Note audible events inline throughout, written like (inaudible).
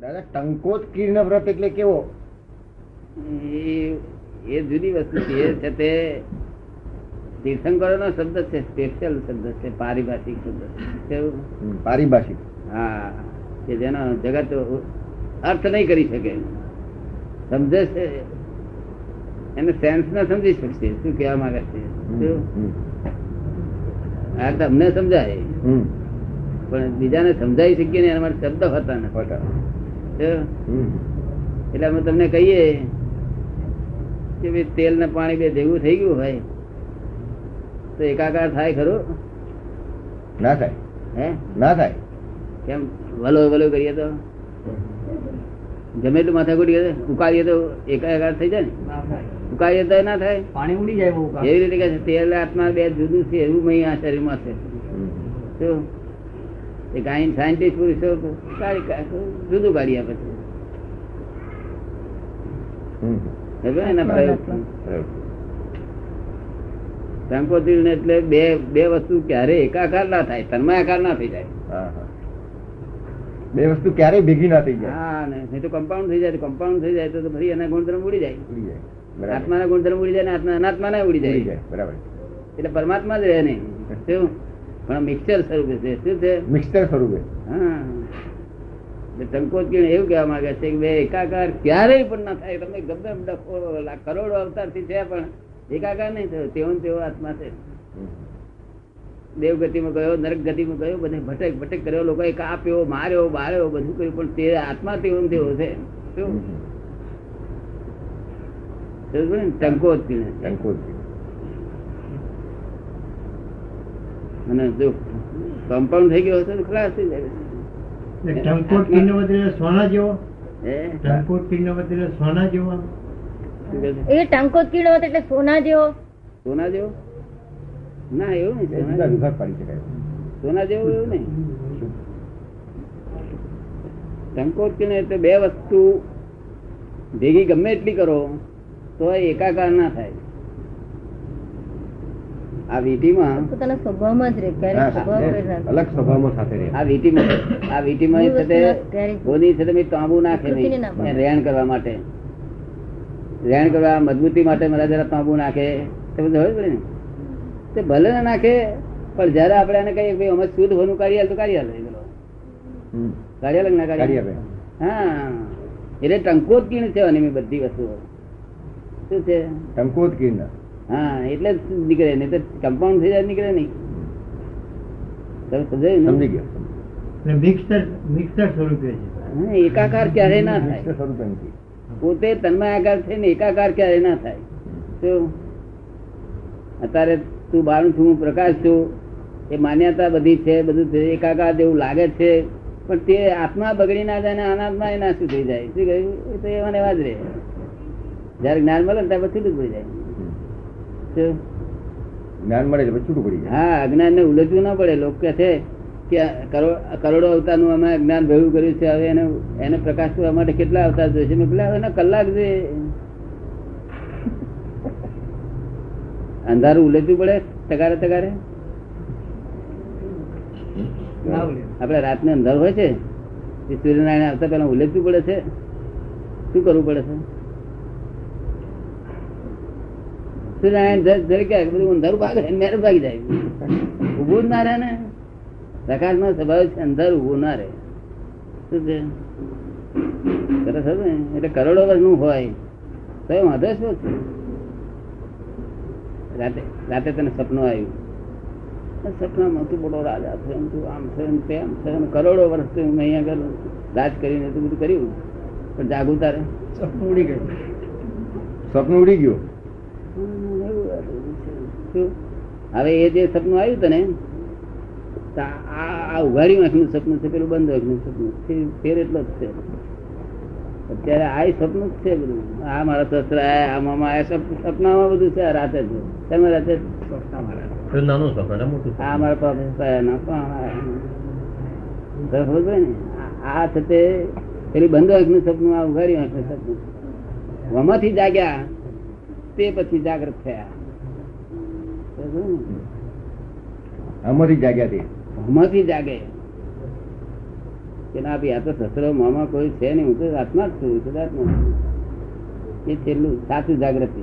દાદા ટંકોત કીર્ણ વ્રત એટલે કેવો? એ એ જુદી વસ્તુ છે. છે તે તીર્થંકરો નો શબ્દ છે સ્પેશિયલ શબ્દ છે પારિભાષિક શબ્દ છે. પારિભાષિક. હા કે જેનો જગત અર્થ નહીં કરી શકે. સમજે છે? એને સેન્સ ના સમજી શકશે. શું કહેવા માંગે છે? આ તમને સમજાય. પણ બીજાને સમજાવી શકીએ ને એના માટે શબ્દ હતા ને એટલે અમે તમને કહીએ કે ભાઈ તેલ ને પાણી બે ભેગું થઈ ગયું હોય તો એકાકાર થાય ખરો? ના થાય. હે? ના થાય. કેમ? વલો વલો કરીએ તો? ગમે એટલું માથાકૂટ ઉકાળીએ તો એકાકાર થઈ જાય ને? ઉકાળીએ તો ના થાય? પાણી ઉડી જાય એવી રીતે કે તેલ આત્મા બે જુદું છે એવું મહી આ શરીરમાં છે. શું એ ગાયન સાયન્ટિસ્ટ પુરુષો જુદું કાઢી આપે છે. એટલે બે બે વસ્તુ ક્યારે એકાકાર ના થાય તન્માયાકાર ના થઈ જાય. હા, હા. બે વસ્તુ ક્યારે ભેગી ના થઈ જાય. હા ને નહીં તો કમ્પાઉન્ડ થઈ જાય કમ્પાઉન્ડ થઈ જાય તો ફરી એના ગુણધર્મ ઉડી જાય. ઉડી જાય. બરાબર. આત્માના ગુણધર્મ ઉડી જાય ને આત્મા અનાત્માના ઉડી ઉડી જાય જાય બરાબર. એટલે પરમાત્મા જ રહે નહીં. શું? પણ મિક્સચર સ્વરૂપે છે. શું છે? મિક્સર સ્વરૂપે. હા. સંકોચ કિરણ એવું કહેવા માંગે છે કે એકાકાર ક્યારેય પણ ના થાય. તમે ગમે કરોડો અવતારથી છે પણ એકાકાર નહીં થયો. તેવો તેવો આત્મા છે. દેવગતિમાં ગયો નરક ગતિમાં ગયો બધે ભટક ભટક કર્યો. એ કાપ્યો માર્યો બાળ્યો બધું કર્યું પણ તે આત્મા તેવો તેવો છે. શું? હમ. કિણે ટંકોત કિરણ છે. ટંકોત. અને જો કમ્પાઉન્ડ થઈ ગયો હશે તો ખલાસ થઈ જાય. ટંકોટ પીનો બદલે સોના જેવો? ટંકોટ પીનો બદલે સોના જેવો? શું કહે છે? એ ટંકોત કીડો એટલે સોના જેવો? સોના જેવો? ના એવું નહીં સોના જેવું. એવું નહીં. સંકોચન એટલે બે વસ્તુ ભેગી ગમે એટલી કરો તો એ એકાકાર ના થાય. આ વીટીમાં? પોતાના સ્વભાવમાં જ રહે. અલગ સ્વભાવમાં સાથે રહે. આ વીટીમાં આ વીટીમાં તાંબુ નાખે નહીં. રેણ કરવા માટે. રહેણ કરવા મજબૂતી માટે મારા જરા તાંબુ નાખે. તે બધું હોય પડે ને? તે ભલે ના નાખે પણ જયારે આપણે એને કહીએ ભાઈ અમે શુદ્ધ હોનું કાઢી હાલ તો કાઢી હાલ હમ. કાઢી હાલ ના કાઢી કાઢી આપે હા. એટલે ટંકોત કીણ છે અને બધી વસ્તુઓ. શું છે? ટંકોત કીર્ણ હા એટલે જ નીકળે નહીં તો કમ્પાઉન્ડ થઈ જાય નીકળે નહીં. તમે સમજાયું સમજી ગયો. મિક્સર મિક્સર સ્વરૂપે છે. એકાકાર ક્યારે ના થાય? સ્વરૂપે પોતે તન્માયાકાર છે ને એકાકાર ક્યારે ના થાય? શું અત્યારે તું બાળું છું હું પ્રકાશ છું. એ માન્યતા બધી છે બધું છે એકાકાર જેવું લાગે છે. પણ તે આત્મા બગડી ના જાય ને અનાત્મા એ નાશું થઈ જાય? શું કહ્યું? એ તો એવાને એવા જ રહે. જયારે જ્ઞાન મળે ને ત્યારે પછી જ પડી જાય. શું? જ્ઞાન મળે એટલે છૂટું પડી જાય. હા અજ્ઞાન ને ઉલટવું ના પડે. લોકો કે છે કે કરોડો અવતારનું અમે અજ્ઞાન ભેગું કર્યું છે હવે એને એને પ્રકાશ કરવા માટે કેટલા અવતાર જોઈશે? મેં પેલા એના કલાક જે અંધારું ઉલટવું પડે તગારે તગારે? આપડે રાતને અંધાર હોય છે? સૂર્યનારાયણ આવતા પેલા ઉલટવું પડે છે? શું કરવું પડે છે? સૂર્યનારાયણ જ- બધું અંધારું ભાગે ને મેરે ભાગી જાય. ઉભું જ ના રહે ને. પ્રકાશ નો સ્વભાવ છે અંધાર ઉભું ના રહે. શું છે? સરસ ને એટલે કરોડો વર્ષનું હોય. તો એ વાંધો શું છે? રાતે રાતે તને સપનું આવ્યું. સપનામાં તું મોટો રાજા છે એમ તું આમ છે એમ તેમ છે અને કરોડો વર્ષ તું અહીંયા આગળ રાજ કરીને તું બધું કર્યું. પણ જાગું તારે. સપનું ઉડી ગયું. સપનું ઉડી ગયું. શું? હવે એ જે સપનું આવ્યું તને આ આ ઉઘાડી આંખનું સપનું છે પેલું? બંધ આંખનું સપનું. ફેર એટલો જ છે. અત્યારે આ સપનું જ છે બધું. આ મારા સસરા આ મામા આ સપનામાં બધું છે રાતે છે તમે રાતે નાનું સપન મોટું આ મારા પ્રોફેસર ના પણ આ- તો ખબર પડી ને આ- આ પેલી બંધ આંખનું સપનું આ ઉઘાડી આંખનું સપનું. વમાંથી જાગ્યા તે પછી જાગૃત થયા? આમાંથી જાગ્યા તે? જાગે. કે ના ભાઈ આ તો સસરો મામા કોઈ છે નહીં. હું તો આત્મા જ છું સદાત્મા એ છેલ્લું સાચું જાગૃતિ.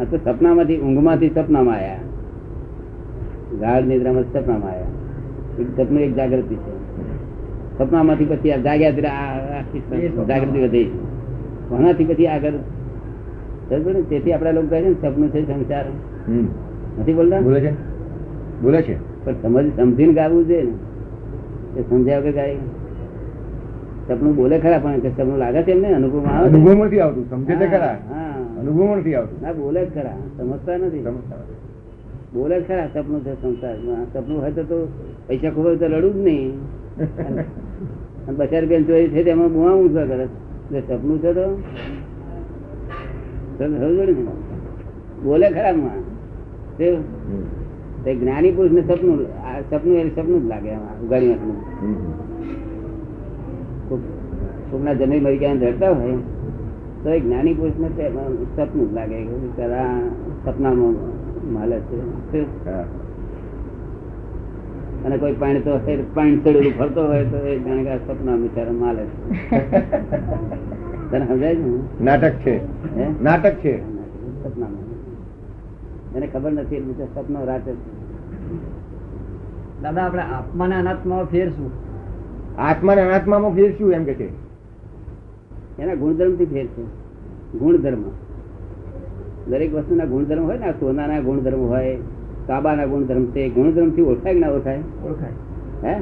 આ તો સપનામાંથી ઊંઘમાંથી સપનામાં આયા. ગાઢ નિદ્રામાં સપનામાં આયા. એક સપનું એક જાગૃતિ છે. સપનામાંથી પછી આ જાગ્યા જાગૃતિ વધે કોનાથી પછી આગળ? તેથી આપડા લોકો કહે છે સપનું છે સંસાર. નથી બોલતા? બોલે છે? બોલે છે? પણ સમજ સમજીને ગાવું છે ને સમજાવ કે ગાય. સપનું બોલે ખરા પણ સપનું લાગે છે એમને? અનુભવ આવે અનુભવ નથી આવતું સમજે છે ખરા? અનુભવ નથી આવતું. ના બોલે ખરા સમજતા નથી. બોલે ખરા સપનું છે સંસારમાં સપનું હોય તો પૈસા ખબર તો લડવું જ નહીં. (laughs) બચાર બેન ચોરી છે તેમાં બુવા ઊંચા કરે સપનું છે તો તો સમજો ને? બોલે ખરા માં તે જ્ઞાની પુરુષ ને સપનું સપનું એ સપનું જ લાગે ઉગાડી નાખવું કોકના જમીન મરી ગયા ધરતા હોય તો એ જ્ઞાની પુરુષ ને સપનું જ લાગે સપનામાં માલે છે. અને કોઈ પાણી તો પાણી ચડેલું ફરતો હોય તો એ જાણે સપના બિચારા માલે છે. (laughs) તને સમજાય છે નાટક છે. નાટક છે. એને ખબર નથી એટલે સપનો રાતે. દાદા આપણે આત્મા ને અનાત્મા ફેર શું આત્મા ને અનાત્મા ફેર શું એમ કે છે. એના ગુણધર્મથી ફેર છે ગુણધર્મ. દરેક વસ્તુના ગુણધર્મ હોય ને સોનાના ગુણધર્મ હોય કાબાના ગુણધર્મ તે ગુણધર્મથી ઓળખાય કે ના ઓળખાય? ઓળખાય. હે?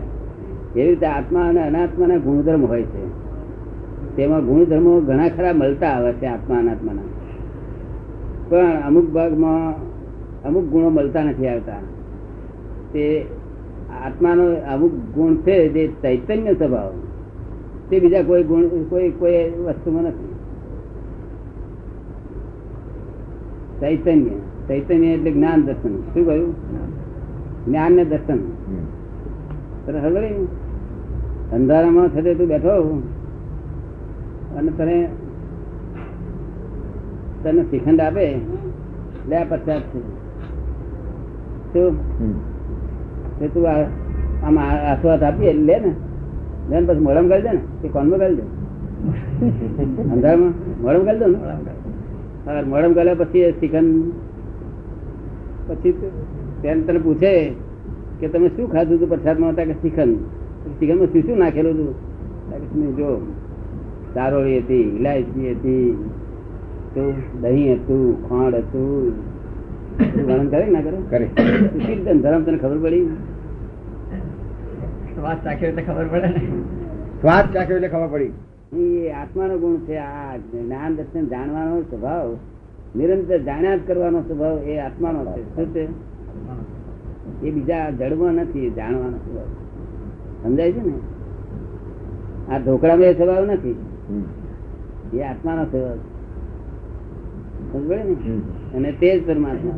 એવી રીતે આત્મા અને અનાત્માના ગુણધર્મ હોય છે. તેમાં ગુણધર્મો ઘણા ખરા મળતા આવે છે આત્મા અનાત્માના. પણ અમુક ભાગમાં અમુક ગુણો મળતા નથી આવતા. તે આત્માનો અમુક ગુણ છે જે ચૈતન્ય સ્વભાવ. તે બીજા કોઈ ગુણ કોઈ કોઈ વસ્તુમાં નથી. ચૈતન્ય. ચૈતન્ય એટલે જ્ઞાન દર્શન. શું કહ્યું? જ્ઞાન ને દર્શન? અંધારામાં થતે તું બેઠો અને તને તને શ્રીખંડ આપે? લે પચાસ છે. શું? તું આમ આસ્વાદ આપીએ લે ને. લે ને પછી મોડમ કરી દે ને કે કોનમાં કરી દે? (laughs) અંધારમાં? મોડમ કરી દો ને. હા મોડમ કર્યા પછી શ્રીખંડ પછી તેને તને પૂછે કે તમે શું ખાધું હતું પ્રસાદમાં? હતા કે શ્રીખંડ. શ્રીખંડમાં શું શું નાખેલું હતું જો ચારોળી હતી ઇલાયચી હતી તો દહીં હતું ખાંડ હતું. વર્ણન કરે ના કરે. કરે કીર્તન ધર્મ તને ખબર પડી? શ્વાસ ચાખ્યો એટલે ખબર પડે શ્વાસ ચાખ્યો એટલે ખબર પડી. એ આત્માનો ગુણ છે આ જ્ઞાન દર્શન જાણવાનો સ્વભાવ નિરંતર જાણ્યા જ કરવાનો સ્વભાવ એ આત્માનો છે. શું છે? એ બીજા જડમાં નથી જાણવાનો સ્વભાવ. સમજાય છે ને? આ ઢોકળામાં એ સ્વભાવ નથી. એ આત્માનો છે ને? અને તે જ પરમાત્મા.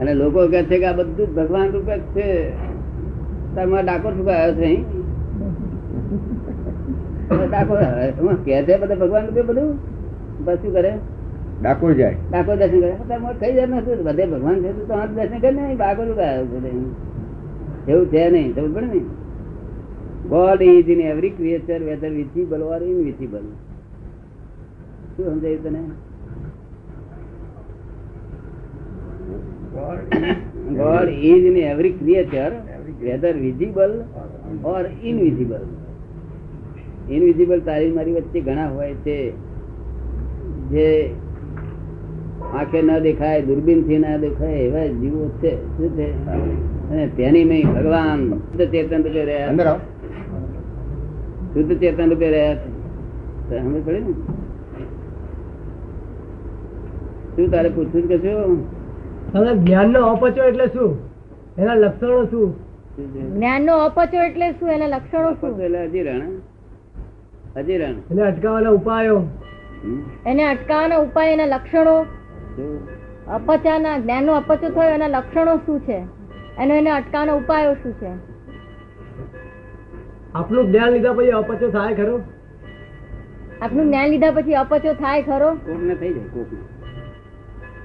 અને લોકો કહે છે કે આ બધું જ ભગવાન રૂપે જ છે. તમારા ડાકોર આવ્યો છે? (laughs) ડાકોર કે છે બધા ભગવાન રૂપે બધું? બસ શું કરે? ડાકોર જાય. ડાકોર દર્શન કરે. કઈ જાય નથી બધે ભગવાન છે તો આ દર્શન કરે નહીં ડાકોર. એવું છે નહીં સમજ પડે ને? God is in every creature whether visible or invisible શું સમજાયું તને? God is in every creature whether visible or invisible invisible તારી મારી વચ્ચે ઘણા હોય છે. જે આંખે ના દેખાય દુર્બીનથી ના દેખાય એવા જીવો છે. શું છે? અને તેની મેં ભગવાન શુદ્ધ ચેતન રૂપે રહ્યા શુદ્ધ ચેતન રૂપે રહ્યા છે. સમજ પડે ને? શું તારે પૂછવું કે શું? જ્ઞાન નો અપચો એટલે શું? એના લક્ષણો શું? જ્ઞાન નો અપચો એટલે શું? એના લક્ષણો શું? એટલે અજીરણ. અજીરણ. એને અટકાવવાના ઉપાયો. એને અટકાવવાના ઉપાય એના લક્ષણો? અપચાના જ્ઞાન નો અપચો થયો એના લક્ષણો શું છે? એનો એને અટકાવવાનો ઉપાયો શું છે? આપનું જ્ઞાન લીધા પછી અપચો થાય ખરો? આપનું જ્ઞાન લીધા પછી અપચો થાય ખરો? કોકને થઈ જાય કોકને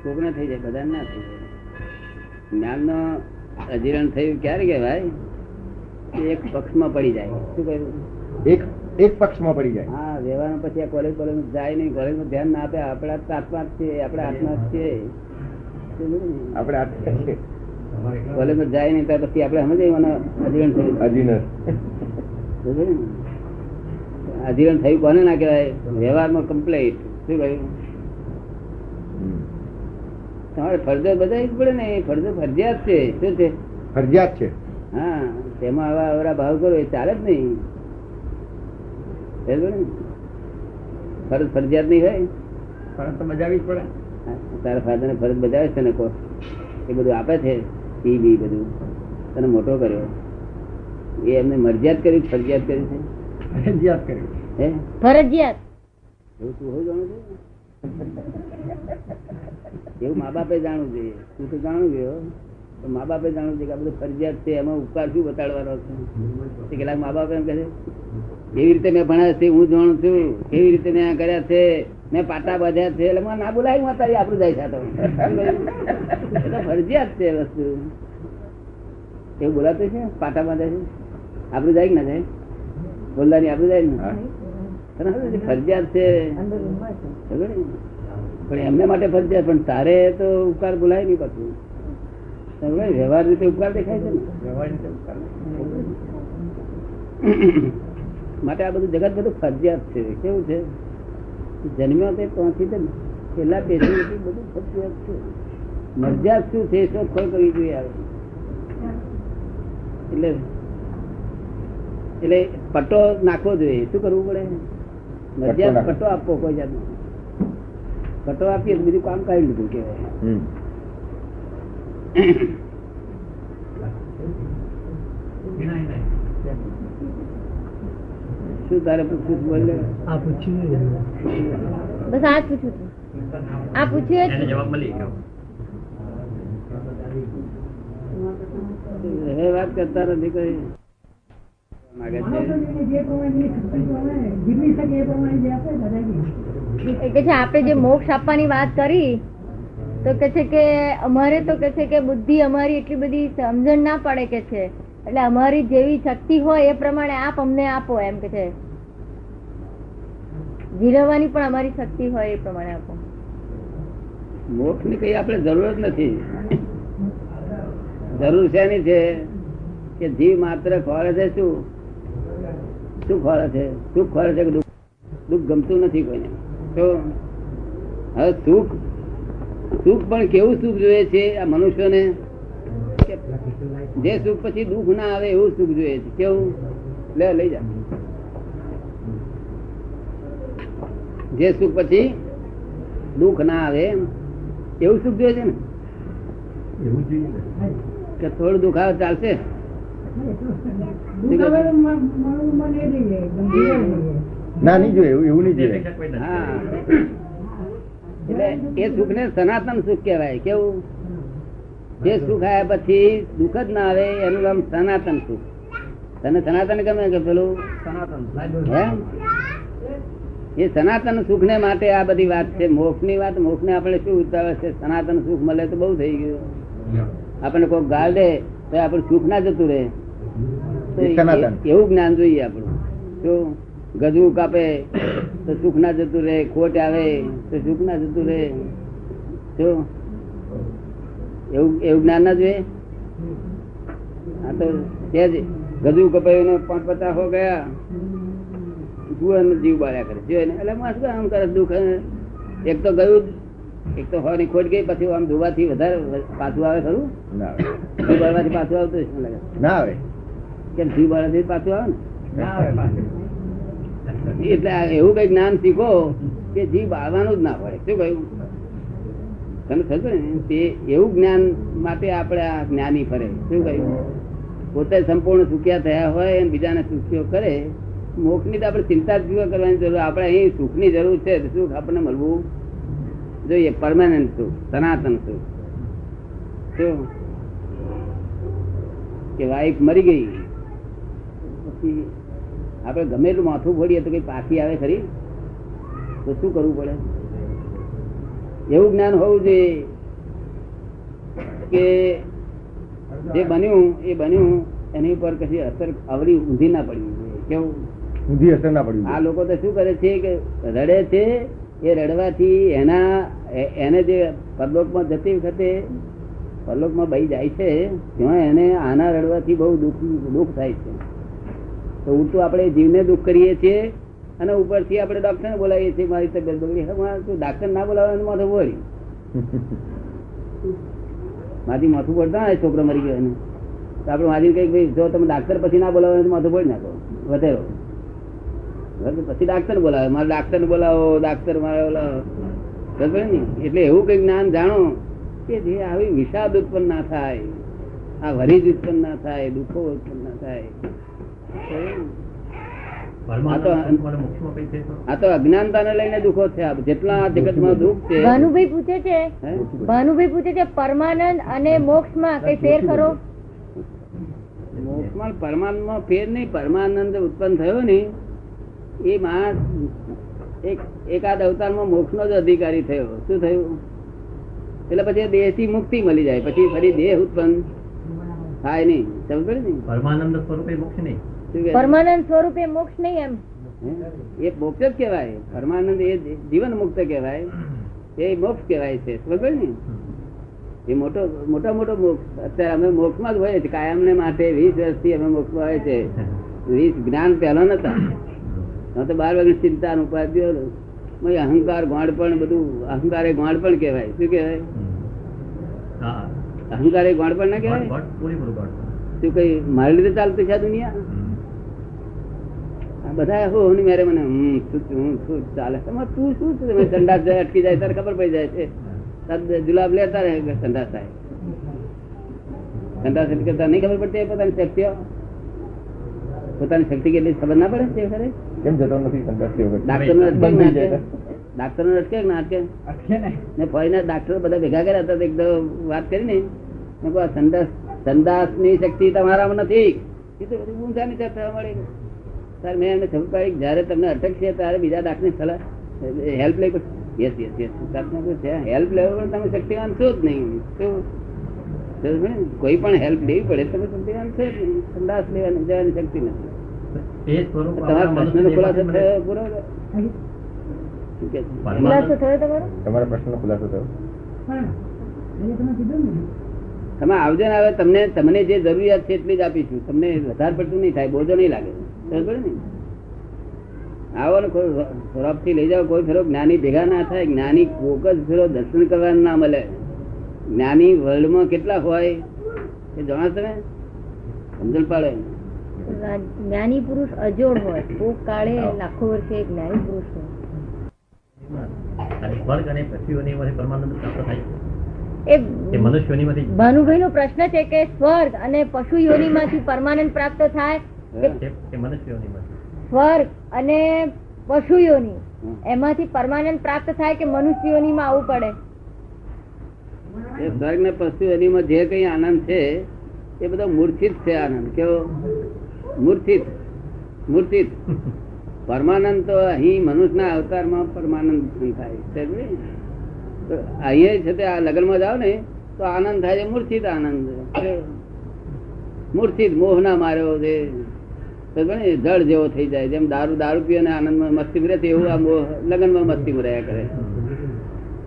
કોકને થઈ જાય બધા ના થઈ જાય. જ્ઞાન નો અજીરણ થયું ક્યારે કહેવાય? કે એક પક્ષમાં પડી જાય. શું કહ્યું? એક એક પક્ષમાં પડી જાય. હા વ્યવહાર પછી આ કોલેજ કોલેજ જાય નહીં. કોલેજનું ધ્યાન ના આપે. આપણા આત્મા જ છે આપણા આત્મા જ છે. સમજ્યું આત્મા છે. કોલેજમાં જાય નહીં ત્યાર પછી આપણે સમજાય મને અજીવન થયું. અજીવન. સમજ્યું થયું કોને ના કહેવાય? વ્યવહારમાં કમ્પ્લેટ શું કહ્યું? તમારે ફરજો બધા જ પડે ને. એ ફરજો ફરજિયાત છે. શું છે? ફરજિયાત છે. હા તેમાં આવા અવરા ભાવ કરો એ ચાલે જ નહીં? ફરજ ફરજિયાત નહીં હોય? ફરજ તો બજાવી જ પડે. તારા ફાધર ને ફરજ બજાવે છે ને કો એ બધું આપે છે? ફી બી બધું. તને મોટો કર્યો. એ એમને મરજિયાત કર્યું ફરજિયાત કર્યું છે? ફરજિયાત કર્યું. હે? ફરજિયાત. એવું તું હોય જાણું છે? એવું મા બાપે જાણવું જોઈએ. તું તો જાણવું ગયો. મા બાપે જાણવું છે કે આ બધું ફરજિયાત છે. એમાં ઉપકાર શું બતાડવાનો છે? કેટલાક મા બાપ એમ કહે છે. એવી રીતે મેં ભણ્યા છે હું જાણું છું કેવી રીતે મેં આ કર્યા છે મેં પાટા બાંધ્યા છે એટલે ના બોલાય હું તારી આપણું જાય છે ફરજિયાત છે વસ્તુ. એવું બોલાતું છે? પાટા બાંધે છે? આપણું જાય કે ના જાય? બોલવાની આપણું જાય ને? ફરજિયાત છે? પણ એમને માટે ફરજિયાત પણ તારે તો ઉપકાર બોલાય નહીં પાછું. વ્યવહાર રીતે ઉપકાર દેખાય છે ને? (coughs) માટે આ બધું જગત બધું ફરજિયાત છે. કેવું છે? જન્મ્યો તે પહોંચી તે છેલ્લા પેઢી બધું ફરજિયાત છે. મરજિયાત શું છે શોધખોળ કરવી જોઈએ આવે એટલે એટલે પટ્ટો નાખવો જોઈએ. શું કરવું પડે? મરજિયાત. પટ્ટો આપવો કોઈ જાતનો. પટ્ટો આપીએ બીજું કામ કાઢી લીધું કેવાય. (coughs) શું તારે પૂછવું બોલે આ પૂછ્યું બસ આ જ આ પૂછ્યું એને જવાબ મળી ગયો. હે વાત કરતા નથી કઈ. માગે છે. એ કે છે આપણે જે મોક્ષ આપવાની વાત કરી તો કે છે કે અમારે તો કે છે કે બુદ્ધિ અમારી એટલી બધી સમજણ ના પડે કે છે. એટલે અમારી જેવી શક્તિ હોય એ પ્રમાણે આપ અમને આપો એમ કે છે. જીરવવાની પણ અમારી શક્તિ હોય એ પ્રમાણે આપો. મોક્ષની કઈ આપણે જરૂર નથી. જરૂર શેની છે? કે જીવ માત્ર ખોળે છે શું? શું ખોળે છે? સુખ ખોળે છે દુઃખ ગમતું નથી કોઈને. તો હવે સુખ સુખ પણ કેવું સુખ જોઈએ છે આ મનુષ્યને? જે સુખ પછી દુઃખ ના આવે એવું સુખ જોઈએ છે. કેવું? લે લઈ જા. જે સુખ પછી દુઃખ ના આવે એવું સુખ જોઈએ છે ને? એવું જોઈએ કે થોડું દુઃખ આવે ચાલશે. ના નહીં જોઈએ એવું નહીં જોઈએ. હા. એટલે એ સુખ ને સનાતન સુખ કહેવાય. કેવું? જે સુખ આવ્યા પછી દુઃખ જ ના આવે એનું નામ સનાતન સુખ. તને સનાતન ગમે કે પેલું? સનાતન. એ સનાતન સુખ ને માટે આ બધી વાત છે. મોક્ષની વાત મોક્ષ ને આપણે શું ઉતાવે છે? સનાતન સુખ મળે તો બહુ થઈ ગયું. આપણને કોઈ ગાળ દે તો આપણે સુખ ના જતું રહે. તો એ સનાતન. એ- એવું જ્ઞાન જોઈએ આપણું. જો ગજવું કાપે તો સુખ ના જતું રહે. ખોટ આવે તો સુખ ના જતું રહે. જો એવું એવું જ્ઞાન ના જોઈએ? હા તો છે જ. ગજવું કપાયું ને પાંચ પચાસ હો ગયા. જુએ જીવ બાળ્યા કરે. જુએ ને એટલે માસ આમ કરે દુઃખ એક તો ગયું. એક તો હોવાની ખોટ ગઈ પછી આમ ધોવાથી વધારે પાછું આવે ખરું. જીવ બાળવાથી પાછું આવતું શું લાગે. ના આવે. કેમ જીવ બાળવાથી પાછું આવે ને? એટલે એવું કઈ જ્ઞાન શીખો કે જીવ બાળવાનું જ ના પડે શું કહ્યું? તમે થતું ને? તે એવું જ્ઞાન માટે આપણે આ જ્ઞાની ફરે. શું કહ્યું? પોતે સંપૂર્ણ સુખ્યા થયા હોય અને બીજાને સુખ્યો કરે મોક્ષની તો આપણે ચિંતા જ કરવાની જરૂર? આપણે અહીં સુખની જરૂર છે સુખ આપણને મળવું? જોઈએ પરમાનન્ટ સુખ, સનાતન સુખ. શું? કે વાઈફ મરી ગઈ, પછી આપણે ગમે એટલું માથું ફોડીએ તો કઈ પાછી આવે ખરી? તો શું કરવું પડે? એવું જ્ઞાન હોવું જોઈએ કે જે બન્યું એ બન્યું એની ઉપર કશી અસર અવળી ઊંધી ના પડવી જોઈએ કેવું? ઊંધી અસર ના પડવી આ લોકો તો શું કરે છે કે રડે છે એ રડવાથી એના એને જે પરલોકમાં જતી વખતે પરલોકમાં બહી જાય છે ત્યાં એને આના રડવાથી બહુ દુઃખ દુઃખ થાય છે. તો ઉલટું આપણે જીવને દુઃખ કરીએ છીએ અને ઉપરથી આપણે ડોક્ટરને બોલાવીએ છીએ, મારી તબિયત બગડી. તું ડાક્ટર ના બોલાવવાનું માથું બોલી માથી માથું પડતા હોય, છોકરો મરી ગયો એને. તો આપણે માજી કઈ ભાઈ, જો તમે ડાક્ટર પછી ના બોલાવો માથું પડી નાખો. વધેરો. પછી ડાક્ટર બોલાવે. મારે ડાક્ટર બોલાવો ડાક્ટર મારે બોલાવો. એટલે એવું કઈ જ્ઞાન જાણો કે જે આવી વિષાદ ઉત્પન્ન ના થાય, આ વરિજ ઉત્પન્ન ના થાય, દુઃખો ઉત્પન્ન ના થાય. આ તો- અજ્ઞાનતા અજ્ઞાનતાને લઈને દુઃખો છે. જેટલા જગતમાં દુઃખ છે. ભાનુભાઈ પૂછે છે ભાનુભાઈ પૂછે છે પરમાનંદ અને મોક્ષમાં કઈ ફેર ખરો? મોક્ષમાં પરમાનંદમાં ફેર નહીં પરમાનંદ ઉત્પન્ન થયો ને એ માણસ એક એકાદ અવતારમાં મોક્ષનો જ અધિકારી થયો. શું થયું? એટલે પછી દેહથી મુક્તિ મળી જાય. પછી ફરી દેહ ઉત્પન્ન થાય નહીં. સમજ પડે ને? પરમાનંદ સ્વરૂપે મોક્ષ નહીં? પરમાનંદ સ્વરૂપે મોક્ષ નહીં એમ. એ મોક્ષ જ કેવાય પરમાનંદ એ જીવન મુક્ત કેવાય એ મોક્ષ કેવાય છે. સમજ ને? એ મોટો મોટા મોટો મોક્ષ. અત્યારે અમે મોક્ષમાં જ હોય છે કાયમ ને માટે વીસ વર્ષથી અમે મોક્ષમાં હોય છે વીસ જ્ઞાન પહેલા નતા. ન તો બાર વાગે ચિંતા નું મય અહંકાર ગોળ પણ બધું અહંકાર એ ગોળ પણ કહેવાય. શું કહેવાય? હા. અહંકાર એ ગોળ પણ ના કેવાય કહેવાય. શું કઈ મારી રીતે ચાલતું છે દુનિયા? બધા હું મેરે મને હું શું હું શું ચાલે? તું શું છે? તમે સંડાસ જાય અટકી જાય તારે ખબર પડી જાય છે. જુલાબ લેતા રહે કે સંડાસ થાય. સંડાસ કરતા નહીં ખબર પડતી પોતાની શક્તિઓ પોતાની શક્તિ કેટલી ખબર ના પડે છે ખરે કેમ જતો નથી સંતોષ ડાક્ટર નો અટકે બંધ થઈ જાય. ડાક્ટર નો અટકે ના અટકે? ને. ફોરીના ડાક્ટર બધા ભેગા કર્યા હતા એકદમ વાત કરી ને. સંદાસ સંદાસની શક્તિ તમારામાં નથી. એ તો બધી ઊંઘાની ચર્ચા મળી સર મેં એમને ખબર પડી કે જયારે તમને અટકશે ત્યારે બીજા ડાક્ટરની સલાહ હેલ્પ લઈ યસ યસ યસ હેલ્પ લેવા પણ તમે શક્તિવાન છો જ નહીં. શું? કોઈ પણ હેલ્પ લેવી પડે તમે શક્તિવાન છો જ નહીં. સંદાસ લેવાની જવાની શક્તિ નથી. તમારા આપણા પ્રશ્નનો ખુલાસો થયો પૂરો? શું કે? છે? ખુલાસો થયો તમારો? તમારા પ્રશ્નનો ખુલાસો થયો. તમે આવજો ને હવે. તમને તમને જે જરૂરિયાત છે એટલી જ આપીશું. તમને વધારે પડતું નહીં થાય. બોજો નહીં લાગે. ને આવો ને કોઈ રોપથી લઈ જાઓ કોઈ ફેરો જ્ઞાની ભેગા ના થાય જ્ઞાની કોક જ ફેરો દર્શન કરવા ના મળે. જ્ઞાની વર્લ્ડમાં કેટલા હોય એ જાણો તમે? સમજણ પાડે જ્ઞાની પુરુષ અજોડ હોય કોક કાળે લાખો વર્ષે જ્ઞાની પુરુષ હોય. અને પરમાનંદ પ્રાપ્ત થાય છે. ભાનુભાઈ નો પ્રશ્ન છે કે સ્વર્ગ અને પશુ યોનિમાંથી પરમાનંદ પ્રાપ્ત થાય સ્વર્ગ અને પશુઓની. એમાંથી પરમાનંદ પ્રાપ્ત થાય કે મનુષ્યમાં આવવું પડે? સ્વર્ગ ને પશુઓની માં જે કઈ આનંદ છે એ બધો મૂર્છિત છે આનંદ. કેવો? મૂર્છિત. મૂર્છિત. પરમાનંદ તો અહીં મનુષ્યના અવતારમાં પરમાનંદ થાય છે અહીંયા છે તે આ લગ્નમાં જાઓ ને તો આનંદ થાય છે મૂર્છિત આનંદ. મૂર્છિત મોહ ના માર્યો છે? જળ જેવો થઈ જાય જેમ દારૂ દારૂ પીએ ને આનંદમાં મસ્તી રહે એવું આ લગ્નમાં મસ્તી રહ્યા કરે.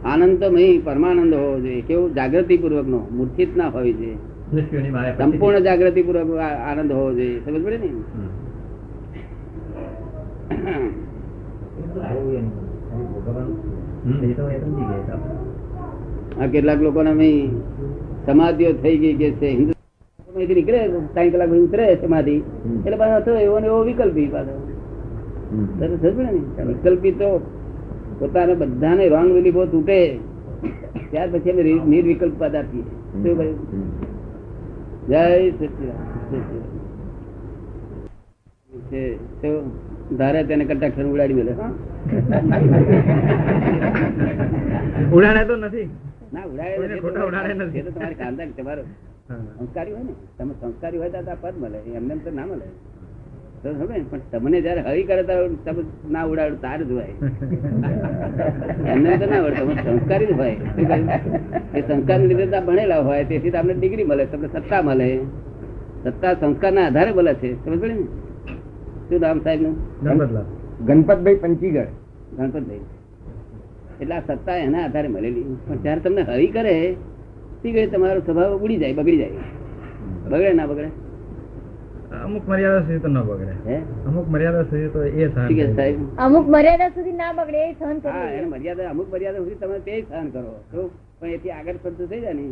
આનંદ તો નહીં પરમાનંદ હોવો જોઈએ કેવું જાગૃતિ પૂર્વક નો મૂર્છિત ના હોવી જોઈએ સંપૂર્ણ જાગૃતિ પૂર્વક આ- આનંદ હોવો જોઈએ સમજ પડે ને. આ કેટલાક લોકોને સમાધિઓ થઈ ગઈ કે છે હિન્દુ અહીંથી નીકળે ત્રણ કલાક પછી ઉતરે સમાધિ એટલે પાછો થયો એવો ને એવો વિકલ્પી પાછો. વિકલ્પી તો પોતાને બધાને રોંગ બિલીફો તૂટે. ત્યાર પછી અમે નિર્વિકલ્પ પદ આપીએ શું કહ્યું? જય તો ધારે તેને કટાક્ષર ઉડાડી મળે ઉડાડે તો નથી. ના ઉડાડે ઉડાડે નથી. તમારે કાંદા તમારો. સંસ્કારી હોય ને? તમે સંસ્કારી હોય તો આ પદ મળે એમને તો ના મળે. તો સમજે પણ તમને જયારે હરી કરે તમે ના ઉડાડો તાર જ હોય. એમને તો ના હોય તમે સંસ્કારી જ હોય. એ સંસ્કાર લીધે ભણેલા હોય તેથી તમને ડિગ્રી મળે તમને સત્તા મળે. સત્તા સંસ્કારના આધારે મળે છે. સમજ પડે ને? શું નામ સાહેબનું ગણપતભાઈ પંચીગઢ. ગણપતભાઈ. એટલે આ સત્તા એના આધારે મળેલી. પણ જયારે તમને હરી કરે તે ઘડી તમારો સ્વભાવ ઉડી જાય બગડી જાય. બગડે ના બગડે? અમુક મર્યાદા સુધી તો ન બગડે. અમુક મર્યાદા સુધી તો એ સહન અમુક મર્યાદા સુધી ના બગડે એ સહન હા એને મર્યાદા અમુક મર્યાદા સુધી તમે તે સહન કરો. પણ એથી આગળ પડતું થઈ જાય ને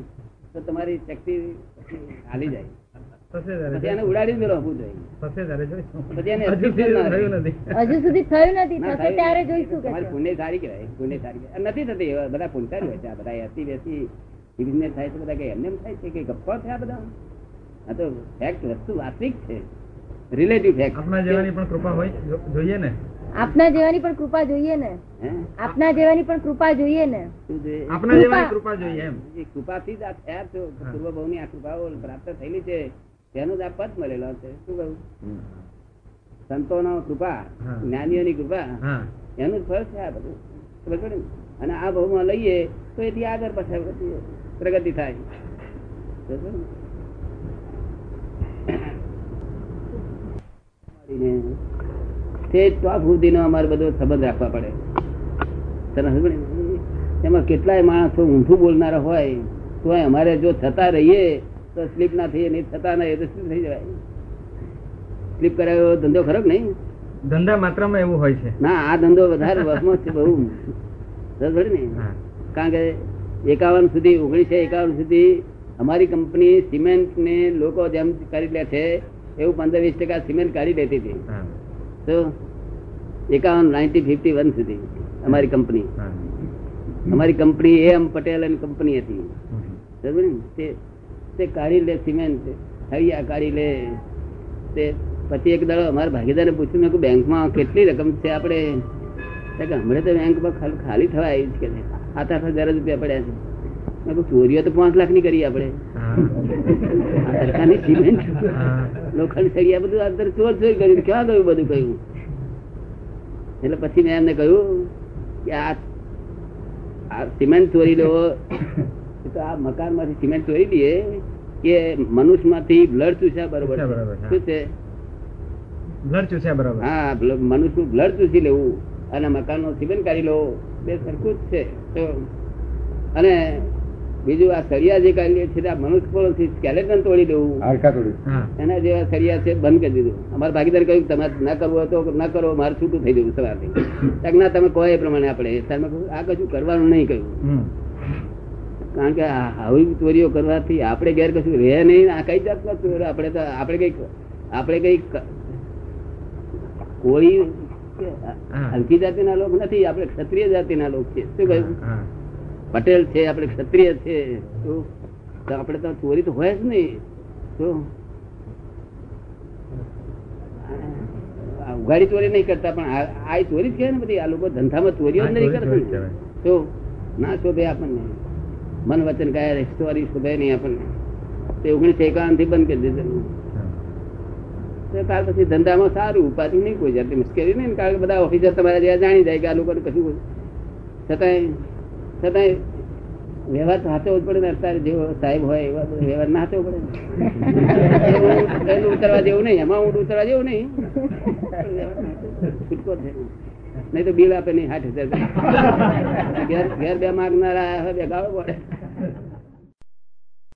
તો તમારી શક્તિ હાલી જાય. પછી એને ઉડાડી મેળો આપવું જોઈએ. હજુ સુધી થયું નથી. (laughs) હજુ સુધી થયું નથી ના, થશે થાય ત્યારે જોઈશું તમારી પુણ્ય સારી કહેવાય પુણ્ય સારી નથી થતી એવા બધા પુણ્યશાળી હોય છે બધા એસી બેસી બિઝનેસ થાય છે બધા કે એમને થાય છે કે ગપ્પા છે આ બધા? આ તો ફેક્ટ વસ્તુ વાસ્તવિક છે. રિલેટિવ ફેક્ટ આપના જેવાની પણ કૃપા હોય જોઈએ ને. આપના જેવાની પણ કૃપા જોઈએ ને. આપના જેવાની પણ કૃપા જોઈએ ને. આપના જેવાની કૃપા. જોઈએ એમ. કૃપાથી જ આ થયા છો. પૂર્વ ભાવની આ કૃપાઓ પ્રાપ્ત થયેલી છે. તેનો જ આ પદ મળેલો છે. શું કહ્યું સંતોનો કૃપા જ્ઞાનીઓની કૃપા એનું જ ફળ છે આ બધું. ખબર પડે ને? અને આ ભાવમાં લઈએ તો એથી આગળ પાછળ પ્રગતિ- થાય? તે ટોપ સુધીનો અમારે બધો સંબંધ રાખવા પડે. તને? એમાં કેટલાય માણસો ઊંધું બોલનારા હોય તો અમારે જો થતા રહીએ તો સ્લીપ ના થઈએ નહીં થતા નહીં તો શું થઈ જવાય. સ્લીપ કરાયો ધંધો ખરો નહીં? ધંધા માત્રામાં એવું હોય છે. ના આ ધંધો વધારે વસમાં છે બહુ. ને? કારણ કે એકાવન સુધી ઓગણીસો એકાવન સુધી અમારી કંપની સિમેન્ટ ને લોકો જેમ કરી લે છે એવું પંદર વીસ ટકા સિમેન્ટ કાઢી લેતી હતી. તો એકાવન નાઇન્ટી ફિફ્ટી વન સુધી અમારી કંપની. અમારી કંપની એ એમ પટેલ એની કંપની હતી. બરાબર ને? તે તે કાઢી લે સિમેન્ટ હળિયા કાઢી લે. તે પછી એક દાડો અમારા ભાગીદારે પૂછ્યું મેં બેંકમાં કેટલી રકમ છે આપણે? હમણાં તો બેંકમાં ખાલી ખાલી થવા આવી છે સાત આઠ હજાર રૂપિયા પડ્યા છે. મેં ચોરીઓ તો પાંચ લાખની કરી આપણે. આ સરકારની સિમેન્ટ લોખંડ સળિયા બધું અંદર ચોર ચોર કર્યું. ક્યાં ગયું બધું કહ્યું એટલે પછી મેં એમને કહ્યું કે આ આ સિમેન્ટ ચોરી લેવો તો આ મકાનમાંથી સિમેન્ટ ચોરી લઈએ કે મનુષ્યમાંથી બ્લડ ચૂસ્યા બરોબર બરોબર, શું છે? બ્લડ ચૂસ્યા બરાબર. હા મનુષ્ય બ્લડ ચૂસી લેવું. અને મકાન નો સિમેન્ટ કાઢી લો. બે સરખું જ છે. અને બીજું આ સળિયા જે કાઢી છે આ મનુષ્ય સ્કેલેટન તોડી દેવું હાડકા તોડી. હા. એના જેવા સળિયા છે બંધ કરી દીધું. અમારા ભાગીદાર કહ્યું તમારે ના કરવું હોય તો ના કરો મારે છૂટું થઈ જવું સવારથી. ના તમે કહો એ પ્રમાણે આપણે આ કશું કરવાનું નહીં કહ્યું. કારણ કે આ આવી ચોરીઓ કરવાથી આપણે ઘેર કશું રહે નહીં આ કઈ જાતના ચોર? આપણે તો આપણે કંઈક આપણે કંઈક કોઈ હા. હલકી જાતિના લોક નથી આપણે ક્ષત્રિય જાતિના લોક છે. શું કહ્યું? પટેલ છે આપણે ક્ષત્રિય છે. તો આપણે તો ચોરી તો હોય જ નહીં. તો ઉઘાડી ચોરી નહીં કરતા પણ આ ચોરી છે ને બધી આ લોકો ધંધામાં ચોરીઓ નહીં કરતા. તો ના શોભે આપણને. મન વચન કાયા ચોરી શોભે નહીં આપણને. તે ઓગણીસો એકાવનથી બંધ કરી દીધેલું. ત્યાર પછી ધંધામાં સારું, ઉપાધિ નહીં કોઈ જાતની મુશ્કેલી નહીં કારણ કે બધા ઓફિસર તમારા જેવા જાણી જાય કે આ લોકોને કશું છતાંય છતાંય વ્યવહાર તો હાથો જ પડે ને અત્યારે જેવો સાહેબ હોય એવા વ્યવહાર ના હાથો પડે. ઉતરવા જેવું નહીં, એમાં ઊંડ ઉતરવા જેવું નહીં. છૂટકો છે. નહીં તો બિલ આપે નહીં આઠ હજાર. ઘેર ઘેર બે માગનારા બે ગાળો પડે.